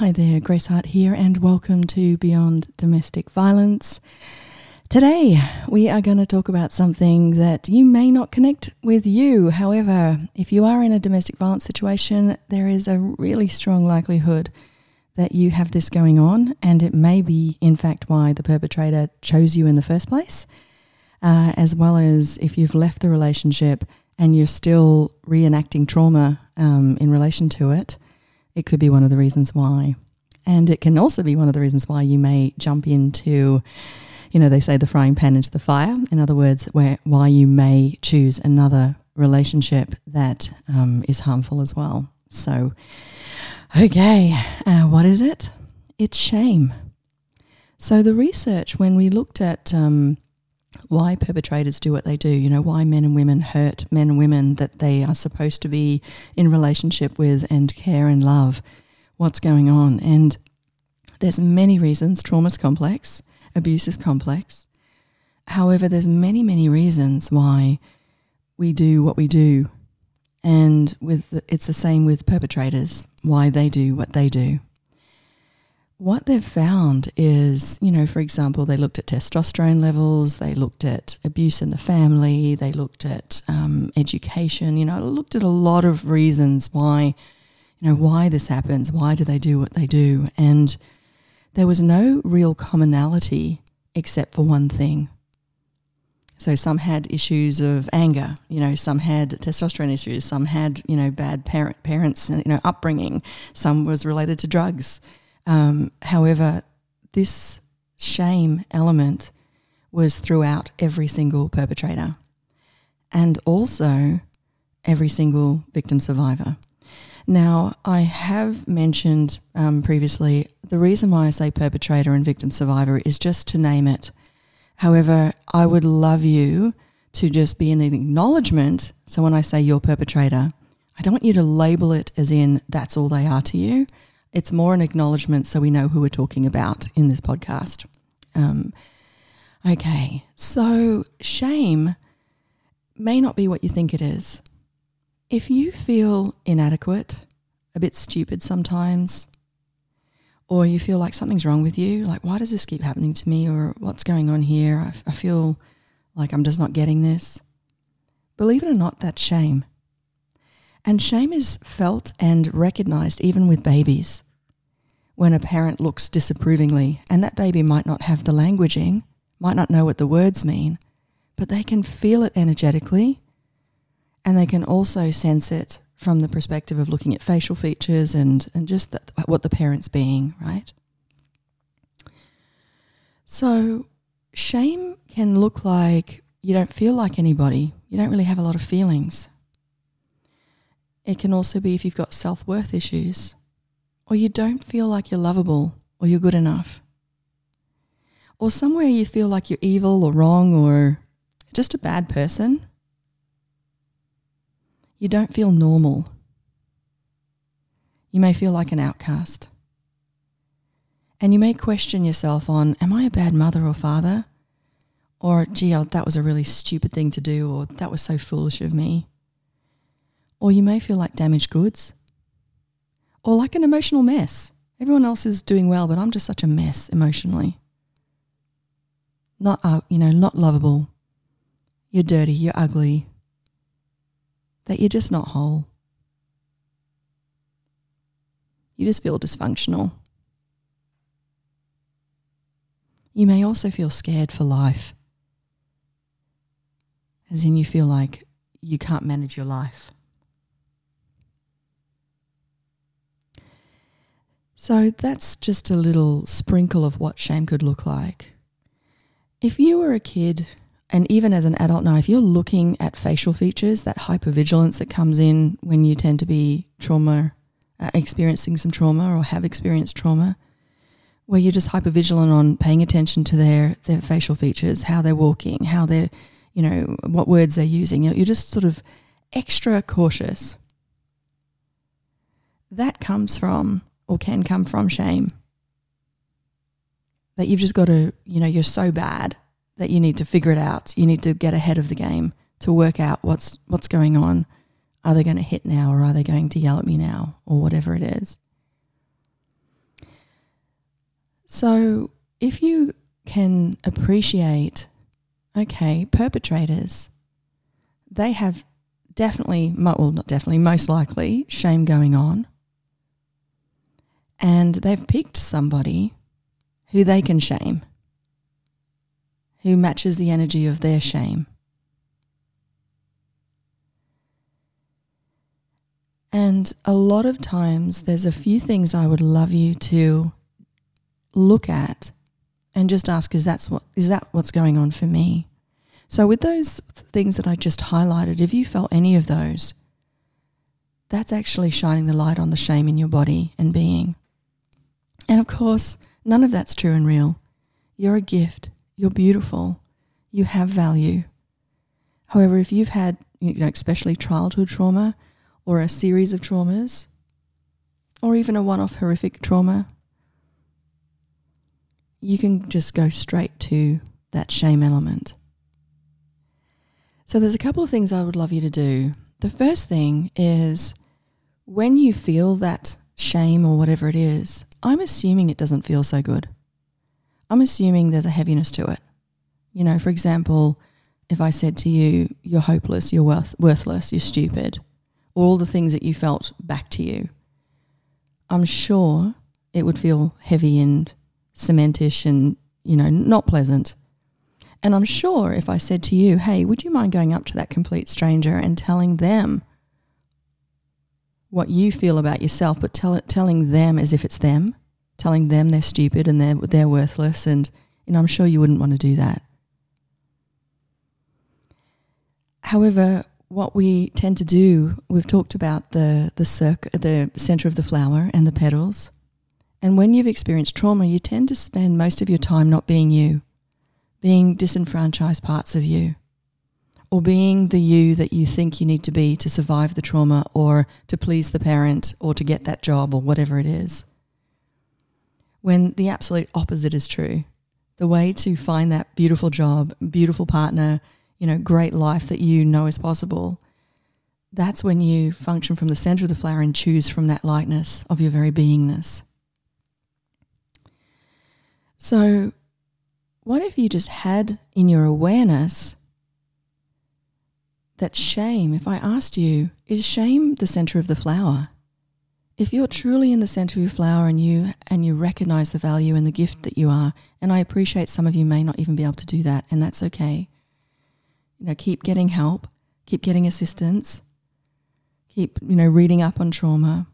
Hi there, Grace Hart here, and welcome to Beyond Domestic Violence. Today, we are going to talk about something that you may not connect with you. However, if you are in a domestic violence situation, there is a really strong likelihood that you have this going on, and it may be, in fact, why the perpetrator chose you in the first place, uh, as well as if you've left the relationship and you're still reenacting trauma um, in relation to it it could be one of the reasons why. And it can also be one of the reasons why you may jump into, you know, they say the frying pan into the fire. In other words, where why you may choose another relationship that um, is harmful as well. So, okay, uh, what is it? It's shame. So, the research, when we looked at um, why perpetrators do what they do, you know, why men and women hurt men and women that they are supposed to be in relationship with and care and love, what's going on. And there's many reasons. Trauma's complex, abuse is complex. However, there's many, many reasons why we do what we do. And with the, it's the same with perpetrators, why they do what they do what they've found is, you know, for example, they looked at testosterone levels, they looked at abuse in the family, they looked at um, education, you know, looked at a lot of reasons why, you know, why this happens, why do they do what they do. And there was no real commonality except for one thing. So some had issues of anger, you know, some had testosterone issues, some had, you know, bad parent parents, you know, upbringing, some was related to drugs um, however, this shame element was throughout every single perpetrator and also every single victim survivor. Now, I have mentioned um, previously the reason why I say perpetrator and victim survivor is just to name it. However, I would love you to just be in an acknowledgement. So when I say you're perpetrator, I don't want you to label it as in that's all they are to you. It's more an acknowledgement so we know who we're talking about in this podcast. Um, okay, so shame may not be what you think it is. If you feel inadequate, a bit stupid sometimes, or you feel like something's wrong with you, like, why does this keep happening to me, or what's going on here? I, I feel like I'm just not getting this. Believe it or not, that's shame. And shame is felt and recognized even with babies when a parent looks disapprovingly, and that baby might not have the languaging, might not know what the words mean, but they can feel it energetically and they can also sense it from the perspective of looking at facial features and, and just the, what the parent's being, right? So, shame can look like you don't feel like anybody, you don't really have a lot of feelings. It can also be if you've got self worth issues or you don't feel like you're lovable or you're good enough, or somewhere you feel like you're evil or wrong or just a bad person, you don't feel normal. You may feel like an outcast. And you may question yourself on, am I a bad mother or father? Or, gee, oh, that was a really stupid thing to do, or that was so foolish of me. Or you may feel like damaged goods or like an emotional mess. Everyone else is doing well, but I'm just such a mess emotionally. Not, uh, you know, not lovable. You're dirty, you're ugly. That you're just not whole. You just feel dysfunctional. You may also feel scared for life, as in you feel like you can't manage your life. So that's just a little sprinkle of what shame could look like. If you were a kid, and even as an adult now, if you're looking at facial features, that hypervigilance that comes in when you tend to be trauma, uh, experiencing some trauma or have experienced trauma, where you're just hypervigilant on paying attention to their, their facial features, how they're walking, how they're, you know, what words they're using. You're just sort of extra cautious. That comes from or can come from shame. That you've just got to, you know, you're so bad that you need to figure it out. You need to get ahead of the game to work out what's what's going on. Are they going to hit now or are they going to yell at me now or whatever it is? So if you can appreciate, okay, perpetrators, they have definitely, well, not definitely, most likely shame going on. And they've picked somebody who they can shame, who matches the energy of their shame. And a lot of times, there's a few things I would love you to look at and just ask, is, that what, is that what's going on for me? So, with those things that I just highlighted, if you felt any of those, that's actually shining the light on the shame in your body and being. And of course, none of that's true and real. You're a gift. You're beautiful. You have value. However, if you've had, you know, especially childhood trauma or a series of traumas, or even a one off horrific trauma, you can just go straight to that shame element. So, there's a couple of things I would love you to do. The first thing is when you feel that shame or whatever it is, I'm assuming it doesn't feel so good. I'm assuming there's a heaviness to it. You know, for example, if I said to you, you're hopeless, you're worth, worthless, you're stupid, all the things that you felt back to you, I'm sure it would feel heavy and cementish and, you know, not pleasant. And I'm sure if I said to you, hey, would you mind going up to that complete stranger and telling them what you feel about yourself, but tell it, telling them as if it's them, telling them they're stupid and they're, they're worthless. And, and I'm sure you wouldn't want to do that. However, what we tend to do, we've talked about the, the, circ, the center of the flower and the petals. And when you've experienced trauma, you tend to spend most of your time not being you being disenfranchised parts of you, or being the you that you think you need to be to survive the trauma or to please the parent or to get that job or whatever it is. When the absolute opposite is true. The way to find that beautiful job, beautiful partner, you know, great life that you know is possible, that's when you function from the center of the flower and choose from that lightness of your very beingness. So what if you just had in your awareness that shame, if I asked you, is shame the center of the flower? If you're truly in the center of your flower and you and you recognize the value and the gift that you are, and I appreciate some of you may not even be able to do that, and that's okay. You know, keep getting help, keep getting assistance, keep, you know, reading up on trauma.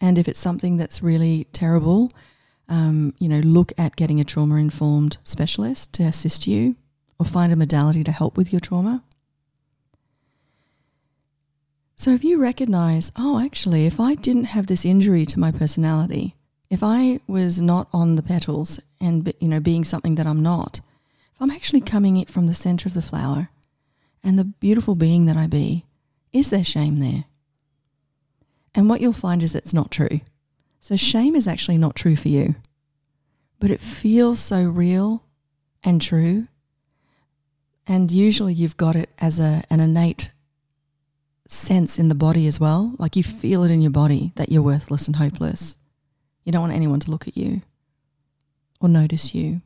And if it's something that's really terrible, um, you know, look at getting a trauma informed specialist to assist you or find a modality to help with your trauma. So if you recognize, oh, actually, if I didn't have this injury to my personality, if I was not on the petals and, you know, being something that I'm not, if I'm actually coming it from the center of the flower and the beautiful being that I be, is there shame there? And what you'll find is it's not true. So shame is actually not true for you, but it feels so real and true. And usually you've got it as a, an innate sense in the body as well. Like you feel it in your body that you're worthless and hopeless. You don't want anyone to look at you or notice you.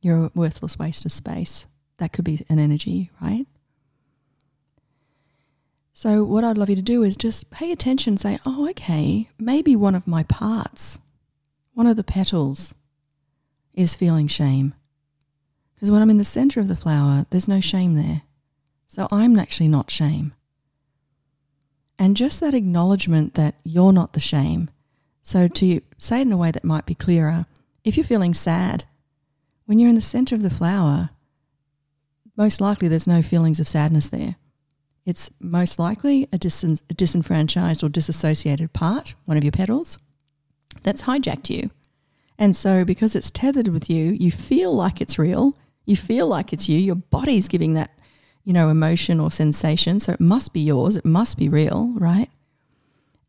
You're a worthless waste of space. That could be an energy, right? So, what I'd love you to do is just pay attention, say, oh, okay, maybe one of my parts, one of the petals, is feeling shame. Because when I'm in the center of the flower, there's no shame there. So, I'm actually not shame. And just that acknowledgement that you're not the shame. So, to say it in a way that might be clearer, if you're feeling sad, when you're in the center of the flower, most likely there's no feelings of sadness there. It's most likely a, a disenfranchised or disassociated part, one of your petals, that's hijacked you. And so, because it's tethered with you, you feel like it's real. You feel like it's you. Your body's giving that, you know, emotion or sensation. So it must be yours. It must be real, right?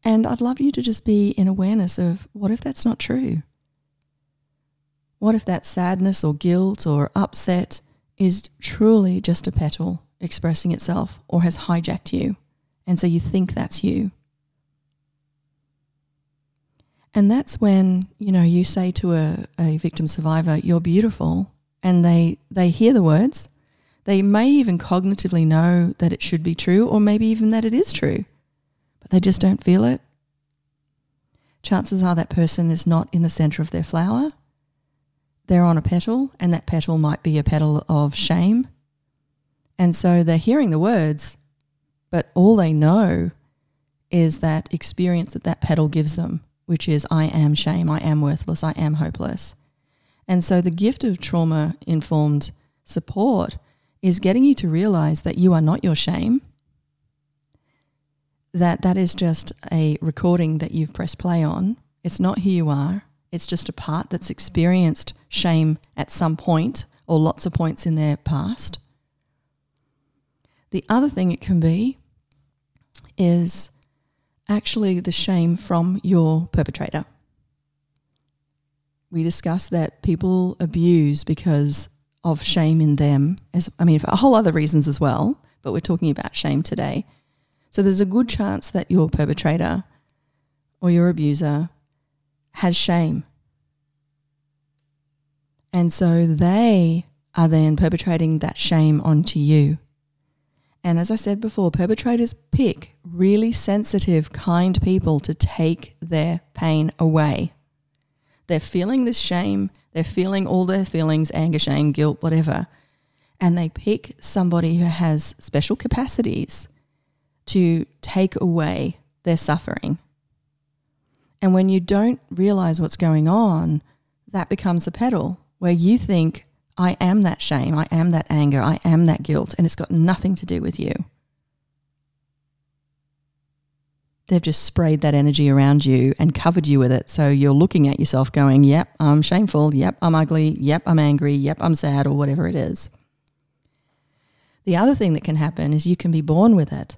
And I'd love you to just be in awareness of what if that's not true? What if that sadness or guilt or upset is truly just a petal expressing itself or has hijacked you. And so you think that's you. And that's when, you know, you say to a, a victim survivor, you're beautiful, and they, they hear the words. They may even cognitively know that it should be true, or maybe even that it is true, but they just don't feel it. Chances are that person is not in the center of their flower. They're on a petal, and that petal might be a petal of shame. And so they're hearing the words, but all they know is that experience that that petal gives them which is I am shame, I am worthless, I am hopeless. And so the gift of trauma informed support is getting you to realize that you are not your shame, that that is just a recording that you've pressed play on. It's not who you are. It's just a part that's experienced shame at some point or lots of points in their past. The other thing it can be is actually the shame from your perpetrator. We discussed that people abuse because of shame in them, as I mean, for a whole other reasons as well, but we're talking about shame today. So there's a good chance that your perpetrator or your abuser has shame. And so they are then perpetrating that shame onto you. And as I said before, perpetrators pick really sensitive, kind people to take their pain away. They're feeling this shame, they're feeling all their feelings anger, shame, guilt, whatever. And they pick somebody who has special capacities to take away their suffering. And when you don't realize what's going on, that becomes a petal where you think, I am that shame. I am that anger. I am that guilt. And it's got nothing to do with you. They've just sprayed that energy around you and covered you with it. So you're looking at yourself going, yep, I'm shameful. Yep, I'm ugly. Yep, I'm angry. Yep, I'm sad, or whatever it is. The other thing that can happen is you can be born with it.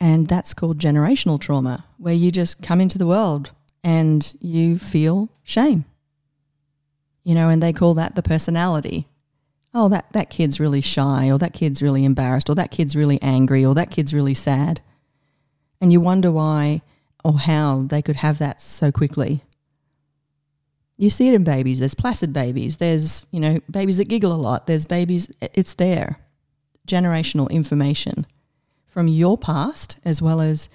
And that's called generational trauma, where you just come into the world and you feel shame you know, and they call that the personality. Oh, that, that kid's really shy, or that kid's really embarrassed, or that kid's really angry, or that kid's really sad. And you wonder why or how they could have that so quickly. You see it in babies. There's placid babies. There's, you know, babies that giggle a lot. There's babies, it's there. Generational information from your past as well as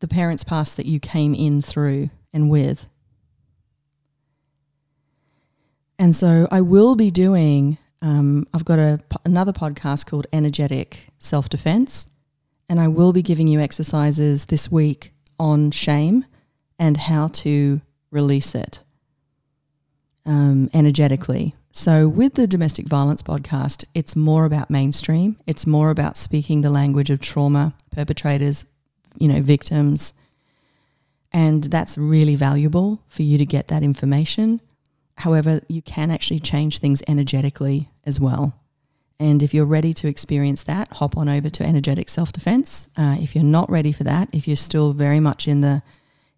the parents' past that you came in through and with. And so I will be doing, um, I've got a, another podcast called Energetic Self Defense, and I will be giving you exercises this week on shame and how to release it um, energetically. So, with the domestic violence podcast, it's more about mainstream. It's more about speaking the language of trauma, perpetrators, you know, victims. And that's really valuable for you to get that information. However, you can actually change things energetically as well. And if you're ready to experience that, hop on over to energetic self defense. Uh, if you're not ready for that, if you're still very much in the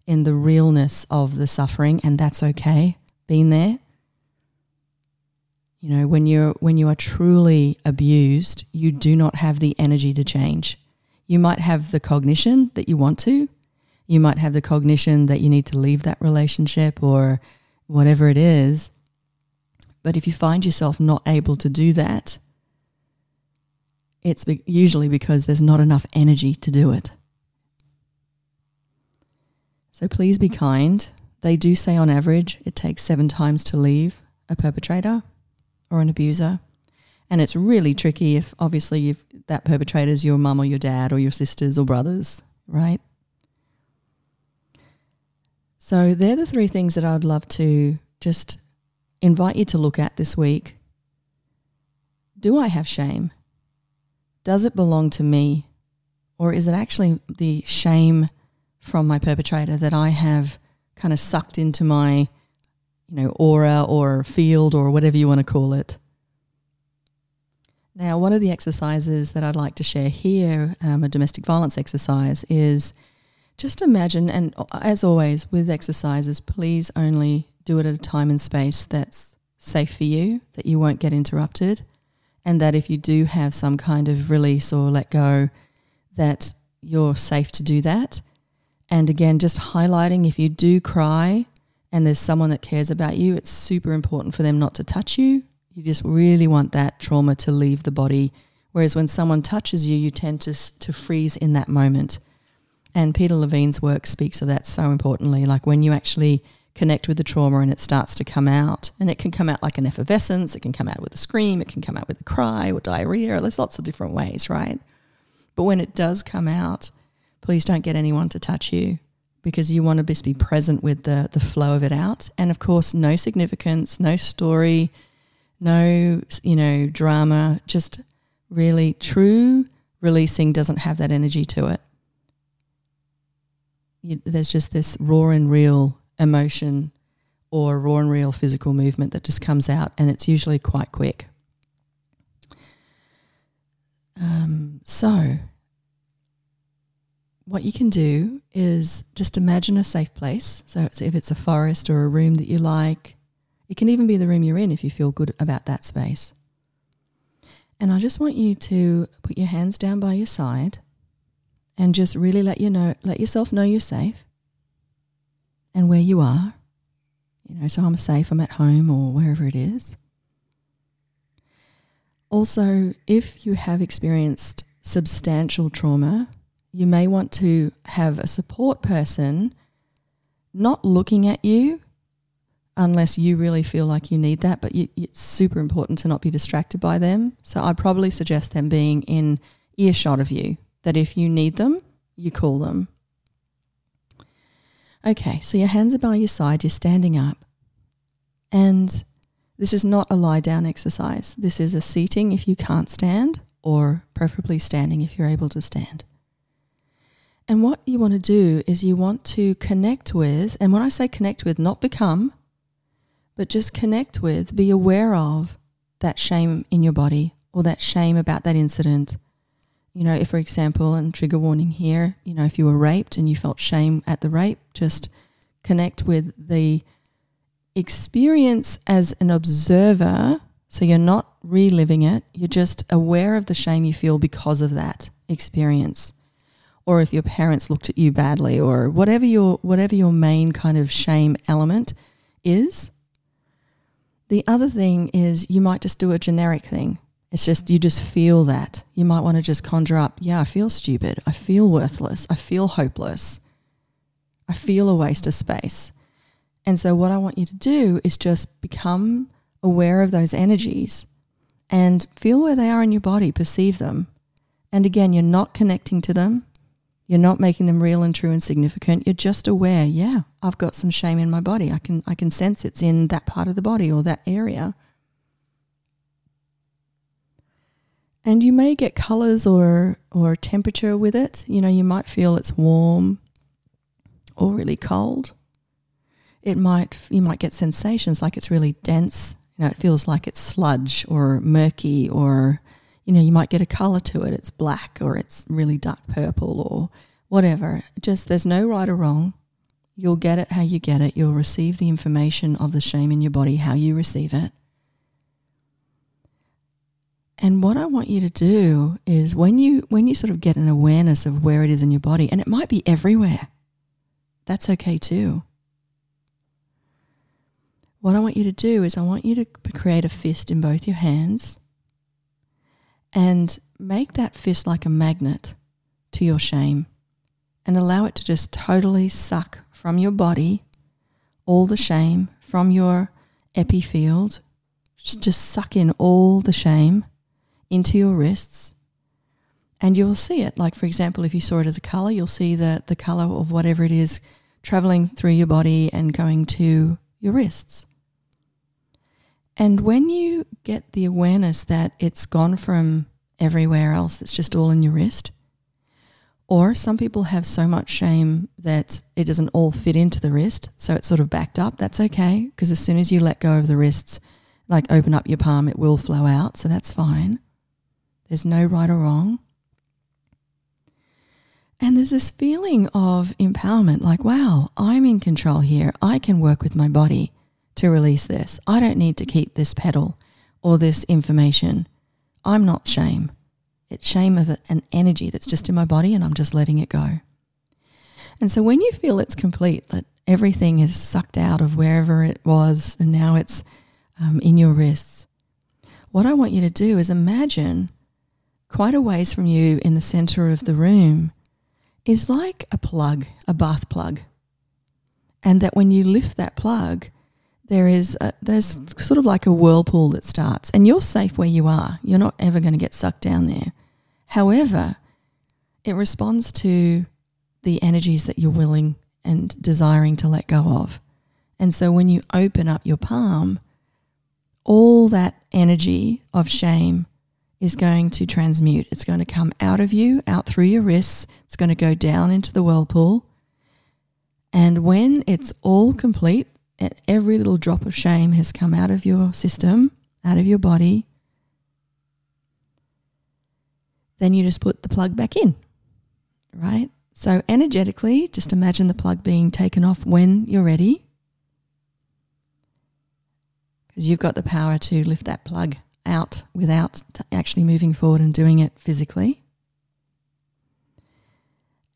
in the realness of the suffering, and that's okay, being there. You know, when you're when you are truly abused, you do not have the energy to change. You might have the cognition that you want to. You might have the cognition that you need to leave that relationship or whatever it is. But if you find yourself not able to do that, it's be- usually because there's not enough energy to do it. So please be kind. They do say on average it takes seven times to leave a perpetrator or an abuser. And it's really tricky if obviously if that perpetrator is your mum or your dad or your sisters or brothers, right? So they're the three things that I'd love to just invite you to look at this week. Do I have shame? Does it belong to me? Or is it actually the shame from my perpetrator that I have kind of sucked into my, you know, aura or field or whatever you want to call it? Now, one of the exercises that I'd like to share here, um, a domestic violence exercise, is just imagine, and as always with exercises, please only do it at a time and space that's safe for you, that you won't get interrupted, and that if you do have some kind of release or let go, that you're safe to do that. And again, just highlighting if you do cry and there's someone that cares about you, it's super important for them not to touch you. You just really want that trauma to leave the body. Whereas when someone touches you, you tend to, to freeze in that moment. And Peter Levine's work speaks of that so importantly. Like when you actually connect with the trauma and it starts to come out, and it can come out like an effervescence, it can come out with a scream, it can come out with a cry or diarrhea. There's lots of different ways, right? But when it does come out, please don't get anyone to touch you because you want to just be present with the, the flow of it out. And of course, no significance, no story, no, you know, drama, just really true releasing doesn't have that energy to it you, there's just this raw and real emotion or raw and real physical movement that just comes out, and it's usually quite quick. Um, so, what you can do is just imagine a safe place. So, if it's a forest or a room that you like, it can even be the room you're in if you feel good about that space. And I just want you to put your hands down by your side and just really let you know let yourself know you're safe and where you are. You know, so I'm safe, I'm at home or wherever it is. Also, if you have experienced substantial trauma, you may want to have a support person not looking at you unless you really feel like you need that, but you, it's super important to not be distracted by them. So I'd probably suggest them being in earshot of you that if you need them, you call them. Okay, so your hands are by your side, you're standing up. And this is not a lie down exercise. This is a seating if you can't stand, or preferably standing if you're able to stand. And what you want to do is you want to connect with, and when I say connect with, not become, but just connect with, be aware of that shame in your body or that shame about that incident you know, if, for example, and trigger warning here, you know, if you were raped and you felt shame at the rape, just connect with the experience as an observer. So you're not reliving it, you're just aware of the shame you feel because of that experience. Or if your parents looked at you badly or whatever your whatever your main kind of shame element is. The other thing is you might just do a generic thing. It's just, you just feel that. You might want to just conjure up, yeah, I feel stupid. I feel worthless. I feel hopeless. I feel a waste of space. And so, what I want you to do is just become aware of those energies and feel where they are in your body, perceive them. And again, you're not connecting to them. You're not making them real and true and significant. You're just aware, yeah, I've got some shame in my body. I can I can sense it's in that part of the body or that area. And you may get colors or, or temperature with it. You know, you might feel it's warm or really cold. It might you might get sensations like it's really dense. You know, it feels like it's sludge or murky or you know, you might get a color to it. It's black or it's really dark purple or whatever. Just there's no right or wrong. You'll get it how you get it. You'll receive the information of the shame in your body how you receive it. And what I want you to do is when you when you sort of get an awareness of where it is in your body, and it might be everywhere. That's okay too. What I want you to do is I want you to create a fist in both your hands and make that fist like a magnet to your shame and allow it to just totally suck from your body all the shame from your epi field. Just, just suck in all the shame into your wrists and you'll see it. Like, for example, if you saw it as a color, you'll see the, the color of whatever it is traveling through your body and going to your wrists. And when you get the awareness that it's gone from everywhere else, it's just all in your wrist, or some people have so much shame that it doesn't all fit into the wrist, so it's sort of backed up. That's okay, because as soon as you let go of the wrists, like open up your palm, it will flow out, so that's fine. There's no right or wrong. And there's this feeling of empowerment like, wow, I'm in control here. I can work with my body to release this. I don't need to keep this petal or this information. I'm not shame. It's shame of an energy that's just in my body and I'm just letting it go. And so when you feel it's complete, that everything is sucked out of wherever it was and now it's um, in your wrists, what I want you to do is imagine quite a ways from you in the center of the room is like a plug, a bath plug. And that when you lift that plug, there is a, there's sort of like a whirlpool that starts and you're safe where you are. You're not ever going to get sucked down there. However, it responds to the energies that you're willing and desiring to let go of. And so when you open up your palm, all that energy of shame is going to transmute. It's going to come out of you, out through your wrists. It's going to go down into the whirlpool. And when it's all complete, and every little drop of shame has come out of your system, out of your body, then you just put the plug back in, right? So, energetically, just imagine the plug being taken off when you're ready. Because you've got the power to lift that plug out without actually moving forward and doing it physically.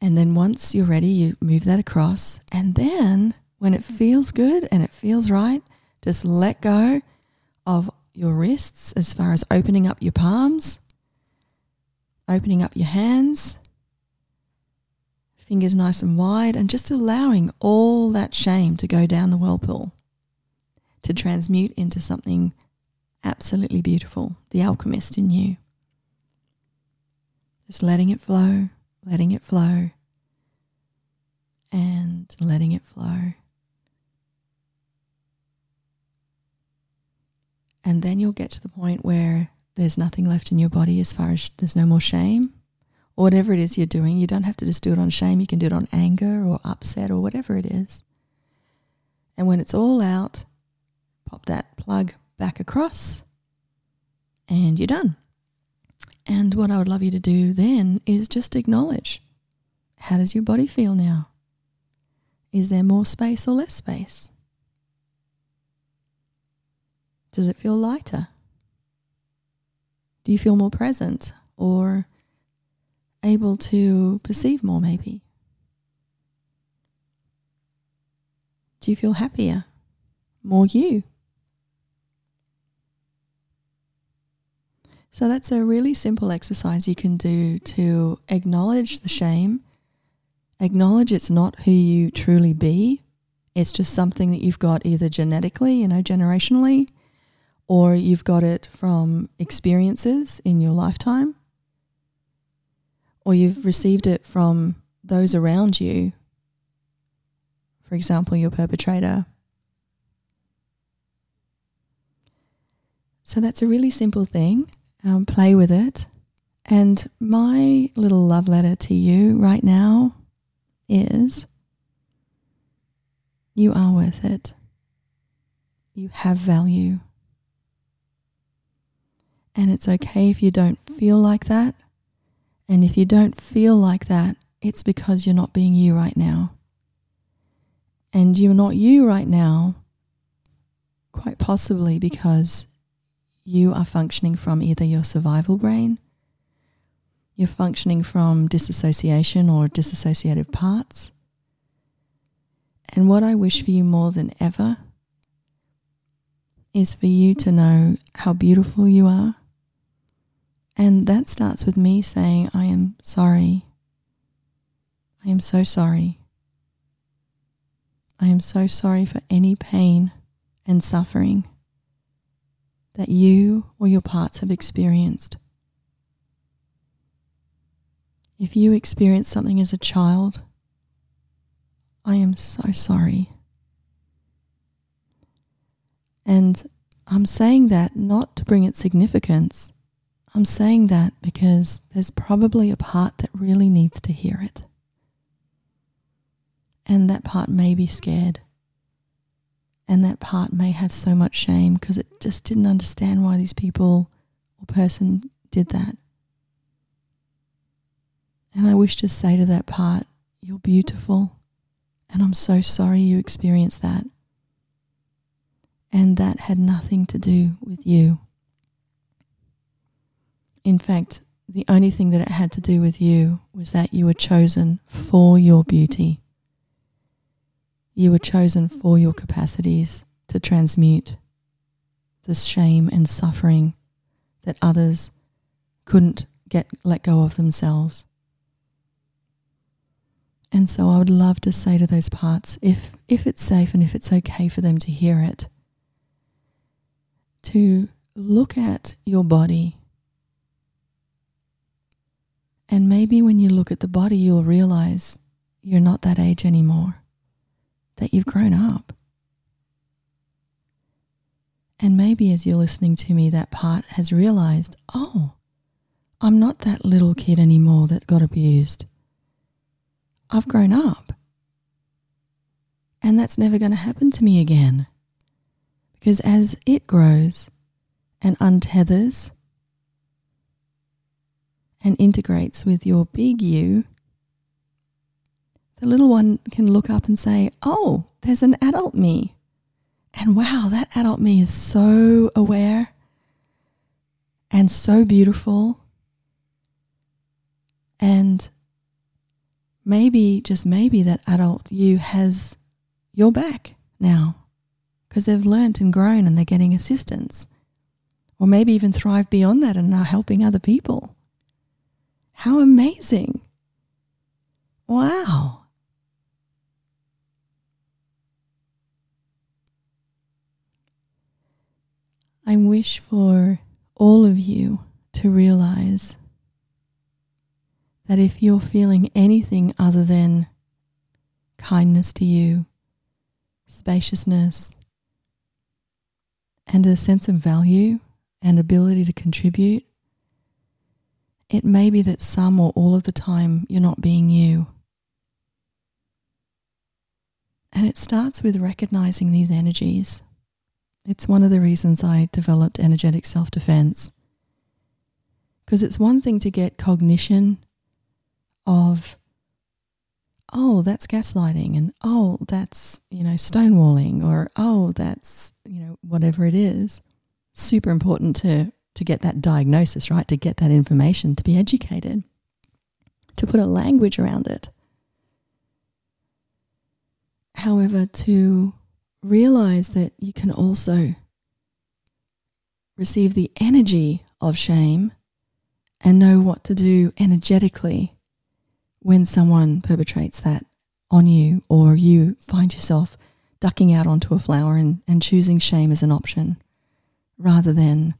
And then once you're ready, you move that across. And then when it feels good and it feels right, just let go of your wrists as far as opening up your palms, opening up your hands, fingers nice and wide, and just allowing all that shame to go down the whirlpool to transmute into something absolutely beautiful, the alchemist in you. Just letting it flow, letting it flow, and letting it flow. And then you'll get to the point where there's nothing left in your body as far as there's no more shame. Or whatever it is you're doing, you don't have to just do it on shame. You can do it on anger or upset or whatever it is. And when it's all out, pop that plug back across, and you're done. And what I would love you to do then is just acknowledge how does your body feel now? Is there more space or less space? Does it feel lighter? Do you feel more present or able to perceive more, maybe? Do you feel happier? More you? So that's a really simple exercise you can do to acknowledge the shame, acknowledge it's not who you truly be. It's just something that you've got either genetically, you know, generationally, or you've got it from experiences in your lifetime, or you've received it from those around you. For example, your perpetrator. So that's a really simple thing um, play with it. And my little love letter to you right now is you are worth it. You have value. And it's okay if you don't feel like that. And if you don't feel like that, it's because you're not being you right now. And you're not you right now, quite possibly because you are functioning from either your survival brain, you're functioning from disassociation or disassociative parts. And what I wish for you more than ever is for you to know how beautiful you are. And that starts with me saying, I am sorry. I am so sorry. I am so sorry for any pain and suffering that you or your parts have experienced. If you experienced something as a child, I am so sorry. And I'm saying that not to bring it significance. I'm saying that because there's probably a part that really needs to hear it. And that part may be scared. And that part may have so much shame because it just didn't understand why these people or person did that. And I wish to say to that part, You're beautiful. And I'm so sorry you experienced that. And that had nothing to do with you. In fact, the only thing that it had to do with you was that you were chosen for your beauty, you were chosen for your capacities to transmute the shame and suffering that others couldn't get let go of themselves. And so I would love to say to those parts, if if it's safe and if it's okay for them to hear it, to look at your body. And maybe when you look at the body, you'll realize you're not that age anymore, that you've grown up. And maybe as you're listening to me, that part has realized, oh, I'm not that little kid anymore that got abused. I've grown up. And that's never going to happen to me again. Because as it grows and untethers and integrates with your big you, the little one can look up and say, Oh, there's an adult me. And wow, that adult me is so aware and so beautiful. And maybe, just maybe, that adult you has your back now because they've learnt and grown and they're getting assistance. Or maybe even thrive beyond that and are helping other people. How amazing! Wow. I wish for all of you to realize that if you're feeling anything other than kindness to you, spaciousness, and a sense of value and ability to contribute, it may be that some or all of the time you're not being you. And it starts with recognizing these energies it's one of the reasons I developed energetic self defense. Because it's one thing to get cognition of, oh, that's gaslighting, and oh, that's, you know, stonewalling, or oh, that's, you know, whatever it is. Super important to, to get that diagnosis, right? To get that information, to be educated, to put a language around it. However, to realize that you can also receive the energy of shame and know what to do energetically when someone perpetrates that on you or you find yourself ducking out onto a flower and, and choosing shame as an option rather than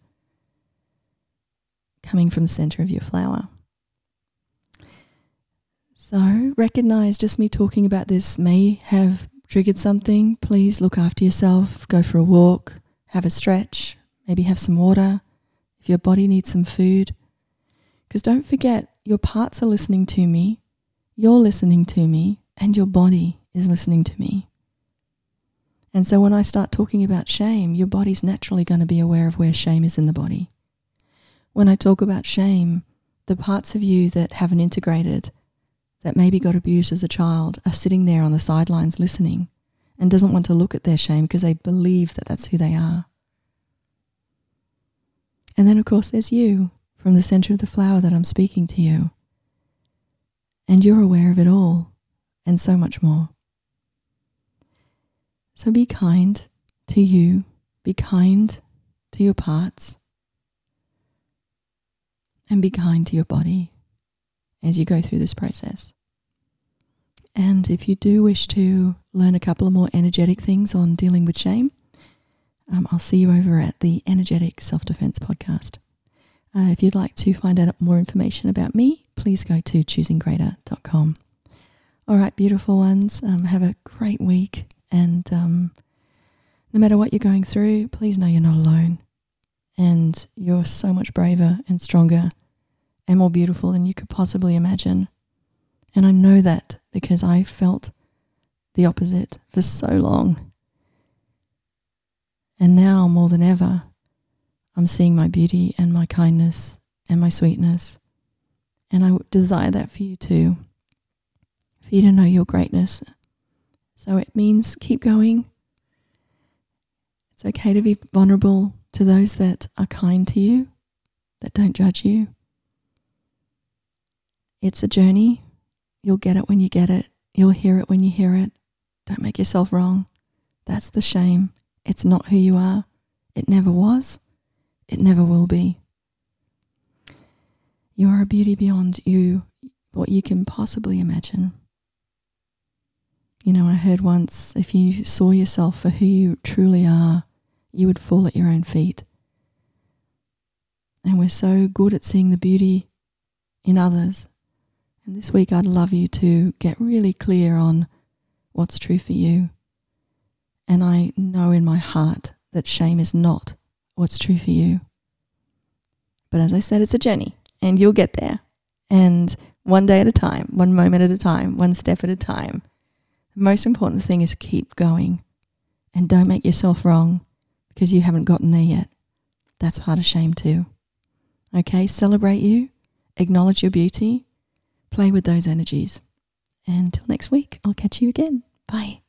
coming from the center of your flower. So recognize just me talking about this may have triggered something, please look after yourself, go for a walk, have a stretch, maybe have some water if your body needs some food. Because don't forget, your parts are listening to me, you're listening to me, and your body is listening to me. And so when I start talking about shame, your body's naturally going to be aware of where shame is in the body. When I talk about shame, the parts of you that haven't integrated that maybe got abused as a child are sitting there on the sidelines listening and doesn't want to look at their shame because they believe that that's who they are. And then, of course, there's you from the center of the flower that I'm speaking to you. And you're aware of it all and so much more. So be kind to you, be kind to your parts, and be kind to your body as you go through this process. And if you do wish to learn a couple of more energetic things on dealing with shame, um, I'll see you over at the Energetic Self Defense podcast. Uh, if you'd like to find out more information about me, please go to choosinggreater.com. All right, beautiful ones, um, have a great week. And um, no matter what you're going through, please know you're not alone. And you're so much braver and stronger and more beautiful than you could possibly imagine. And I know that because I felt the opposite for so long. And now more than ever, I'm seeing my beauty and my kindness and my sweetness. And I desire that for you too, for you to know your greatness. So it means keep going. It's okay to be vulnerable to those that are kind to you, that don't judge you. It's a journey. You'll get it when you get it. You'll hear it when you hear it. Don't make yourself wrong. That's the shame. It's not who you are. It never was. It never will be. You are a beauty beyond you, what you can possibly imagine. You know, I heard once if you saw yourself for who you truly are, you would fall at your own feet. And we're so good at seeing the beauty in others. And this week, I'd love you to get really clear on what's true for you. And I know in my heart that shame is not what's true for you. But as I said, it's a journey and you'll get there. And one day at a time, one moment at a time, one step at a time. The most important thing is keep going and don't make yourself wrong because you haven't gotten there yet. That's part of shame too. Okay, celebrate you, acknowledge your beauty, play with those energies. And until next week, I'll catch you again. Bye.